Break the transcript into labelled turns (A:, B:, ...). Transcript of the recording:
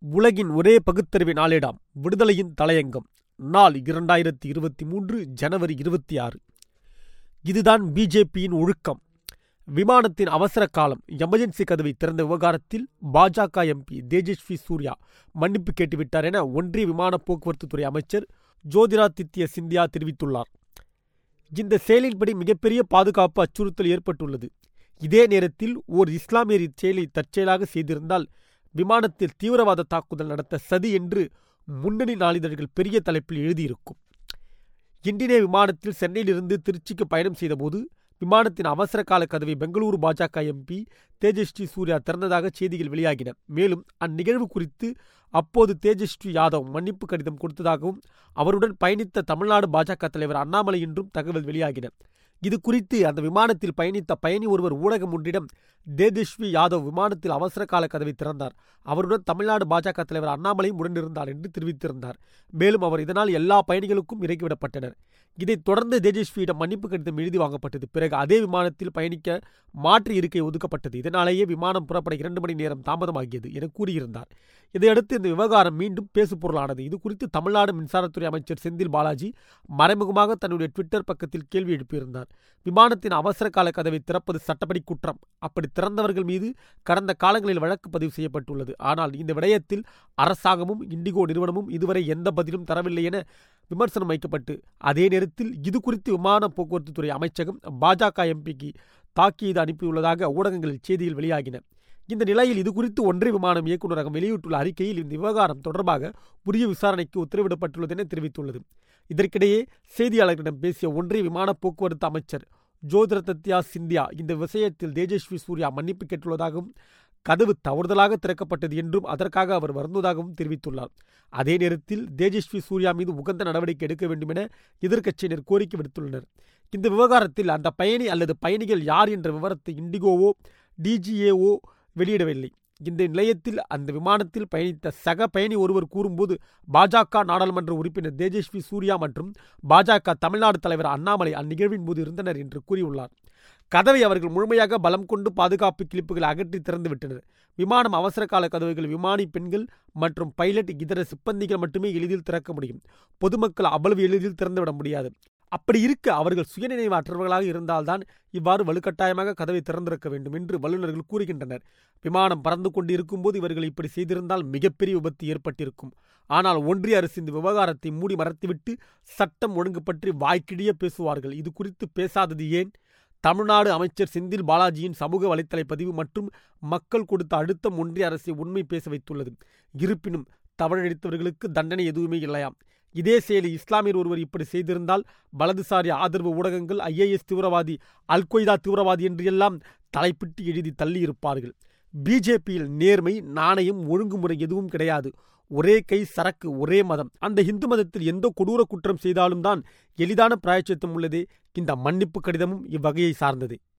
A: உலகின் ஒரே பகுத்தறிவு நாளிடாம் விடுதலையின் தலையங்கம். நாள் இரண்டாயிரத்தி இருபத்தி மூன்று ஜனவரி இருபத்தி ஆறு. இதுதான் பிஜேபியின் ஒழுக்கம். விமானத்தின் அவசர காலம். எமர்ஜென்சி கதவை திறந்த விவகாரத்தில் பாஜக எம்பி தேஜஸ்வி சூர்யா மன்னிப்பு கேட்டுவிட்டார் என ஒன்றிய விமான போக்குவரத்து துறை அமைச்சர் ஜோதிராதித்ய சிந்தியா தெரிவித்துள்ளார். இந்த செயலின்படி மிகப்பெரிய பாதுகாப்பு அச்சுறுத்தல் ஏற்பட்டுள்ளது. இதே நேரத்தில் ஓர் இஸ்லாமியர் இச்செயலை தற்செயலாக செய்திருந்தால் விமானத்தில் தீவிரவாத தாக்குதல் நடத்த சதி என்று முன்னணி நாளிதழ்கள் பெரிய தலைப்பில் எழுதியிருக்கும். இண்டினே விமானத்தில் சென்னையிலிருந்து திருச்சிக்கு பயணம் செய்தபோது விமானத்தின் அவசர கால கதவை பெங்களூரு பாஜக எம்பி தேஜஸ்வி சூர்யா திறந்ததாக செய்திகள் வெளியாகின. மேலும் அந்நிகழ்வு குறித்து அப்போது தேஜஸ்வி யாதவ் மன்னிப்பு கடிதம் கொடுத்ததாகவும் அவருடன் பயணித்த தமிழ்நாடு பாஜக தலைவர் அண்ணாமலை என்றும் தகவல் வெளியாகின. இது குறித்து அந்த விமானத்தில் பயணித்த பயணி ஒருவர் ஊடகம் ஒன்றிடம் தேதிஷ்வி யாதவ் விமானத்தில் அவசர கால கதவை திறந்தார். அவருடன் தமிழ்நாடு பாஜக தலைவர் அண்ணாமலையும் உடனிருந்தார் என்று தெரிவித்திருந்தார். மேலும் அவர் இதனால் எல்லா பயணிகளுக்கும் இறக்கிவிடப்பட்டனர். இதைத் தொடர்ந்து தேஜஸ்வியிடம் மன்னிப்பு கடிதம் எழுதி வாங்கப்பட்டது. பிறகு அதே விமானத்தில் பயணிக்க மாற்று இருக்கை ஒதுக்கப்பட்டது. இதனாலேயே விமானம் புறப்பட இரண்டு மணி நேரம் தாமதமாகியது என கூறியிருந்தார். இதையடுத்து இந்த விவகாரம் மீண்டும் பேசுபொருளானது. இது குறித்து தமிழ்நாடு மின்சாரத்துறை அமைச்சர் செந்தில் பாலாஜி மறைமுகமாக தன்னுடைய ட்விட்டர் பக்கத்தில் கேள்வி எழுப்பியிருந்தார். விமானத்தின் அவசர கால கதவை திறப்பது சட்டப்படி குற்றம். அப்படி திறந்தவர்கள் மீது கடந்த காலங்களில் வழக்கு பதிவு செய்யப்பட்டுள்ளது. ஆனால் இந்த விடயத்தில் அரசாங்கமும் இண்டிகோ நிறுவனமும் இதுவரை எந்த பதிலும் தரவில்லை என விமர்சனம் வைக்கப்பட்டு அதே நேரத்தில் இது குறித்து விமான போக்குவரத்து துறை அமைச்சகம் பாஜக எம்பிக்கு தாக்கீது அனுப்பியுள்ளதாக ஊடகங்களில் செய்தியில் வெளியாகின. இந்த நிலையில் இது குறித்து ஒன்றிய விமானம் இயக்குநரகம் வெளியிட்டுள்ள அறிக்கையில் இந்த விவகாரம் தொடர்பாக உரிய விசாரணைக்கு உத்தரவிடப்பட்டுள்ளது என தெரிவித்துள்ளது. இதற்கிடையே செய்தியாளர்களிடம் பேசிய ஒன்றிய விமான போக்குவரத்து அமைச்சர் ஜோதிரதத்யா சிந்தியா இந்த விஷயத்தில் தேஜஸ்வி சூர்யா மன்னிப்பு கேட்டுள்ளதாகவும் கதவு தவறுதலாக திறக்கப்பட்டது என்றும் அதற்காக அவர் வருந்ததாகவும் தெரிவித்துள்ளார். அதே நேரத்தில் தேஜஸ்வி சூர்யா மீது உகந்த நடவடிக்கை எடுக்க வேண்டும் என எதிர்க்கட்சியினர் கோரிக்கை விடுத்துள்ளனர். இந்த விவகாரத்தில் அந்த பயணி அல்லது பயணிகள் யார் என்ற விவரத்தை இண்டிகோவோ டிஜிஏஓ வெளியிடவில்லை. இந்த நிலையத்தில் அந்த விமானத்தில் பயணித்த சக பயணி ஒருவர் கூறும்போது பாஜக நாடாளுமன்ற உறுப்பினர் தேஜஸ்வி சூர்யா மற்றும் பாஜக தமிழ்நாடு தலைவர் அண்ணாமலை அந்நிகழ்வின் போது இருந்தனர் என்று கூறியுள்ளார். கதவை அவர்கள் முழுமையாக பலம் கொண்டு பாதுகாப்பு கிளிப்புகளை அகற்றி திறந்து விட்டனர் விமானம் அவசர கால கதவுகள் விமானி பெண்கள் மற்றும் பைலட் இதர சிப்பந்திகள் மட்டுமே எளிதில் திறக்க முடியும். பொதுமக்கள் அவ்வளவு எளிதில் திறந்துவிட முடியாது. அப்படி இருக்க. அவர்கள் சுயநினைவற்றவர்களாக இருந்தால்தான் இவ்வாறு வலுக்கட்டாயமாக கதவை திறந்திருக்க வேண்டும் என்று வல்லுநர்கள் கூறுகின்றனர். விமானம் பறந்து கொண்டு இருக்கும்போது இவர்கள் இப்படி செய்திருந்தால் மிகப்பெரிய விபத்து ஏற்பட்டிருக்கும். ஆனால் ஒன்றிய அரசு இந்த விவகாரத்தை மூடி மறைத்துவிட்டு சட்டம் ஒழுங்கு பற்றி வாய்க்கிடிய பேசுவார்கள். இது குறித்து பேசாதது ஏன்? தமிழ்நாடு அமைச்சர் செந்தில் பாலாஜியின் சமூக வலைத்தள பதிவு மற்றும் மக்கள் கொடுத்த அழுத்தம் ஒன்றிய அரசை உண்மை பேச வைத்துள்ளது. இருப்பினும் தவறடித்தவர்களுக்கு தண்டனை எதுவுமே இல்லையாம். இதே செயலி இஸ்லாமியர் ஒருவர் இப்படி செய்திருந்தால் வலதுசாரி ஆதரவு ஊடகங்கள் ஐஏஎஸ் தீவிரவாதி அல்கொய்தா தீவிரவாதி என்று எல்லாம் தலைப்பிட்டு எழுதி தள்ளியிருப்பார்கள். பிஜேபியில் நேர்மை நாணயம் ஒழுங்குமுறை எதுவும் கிடையாது. ஒரே கை சரக்கு ஒரே மதம். அந்த இந்து மதத்தில் எந்த கொடூர குற்றம் செய்தாலும் தான் எளிதான பிராயச்சித்தம் உள்ளதே. இந்த மன்னிப்பு கடிதமும் இவ்வகையை சார்ந்தது.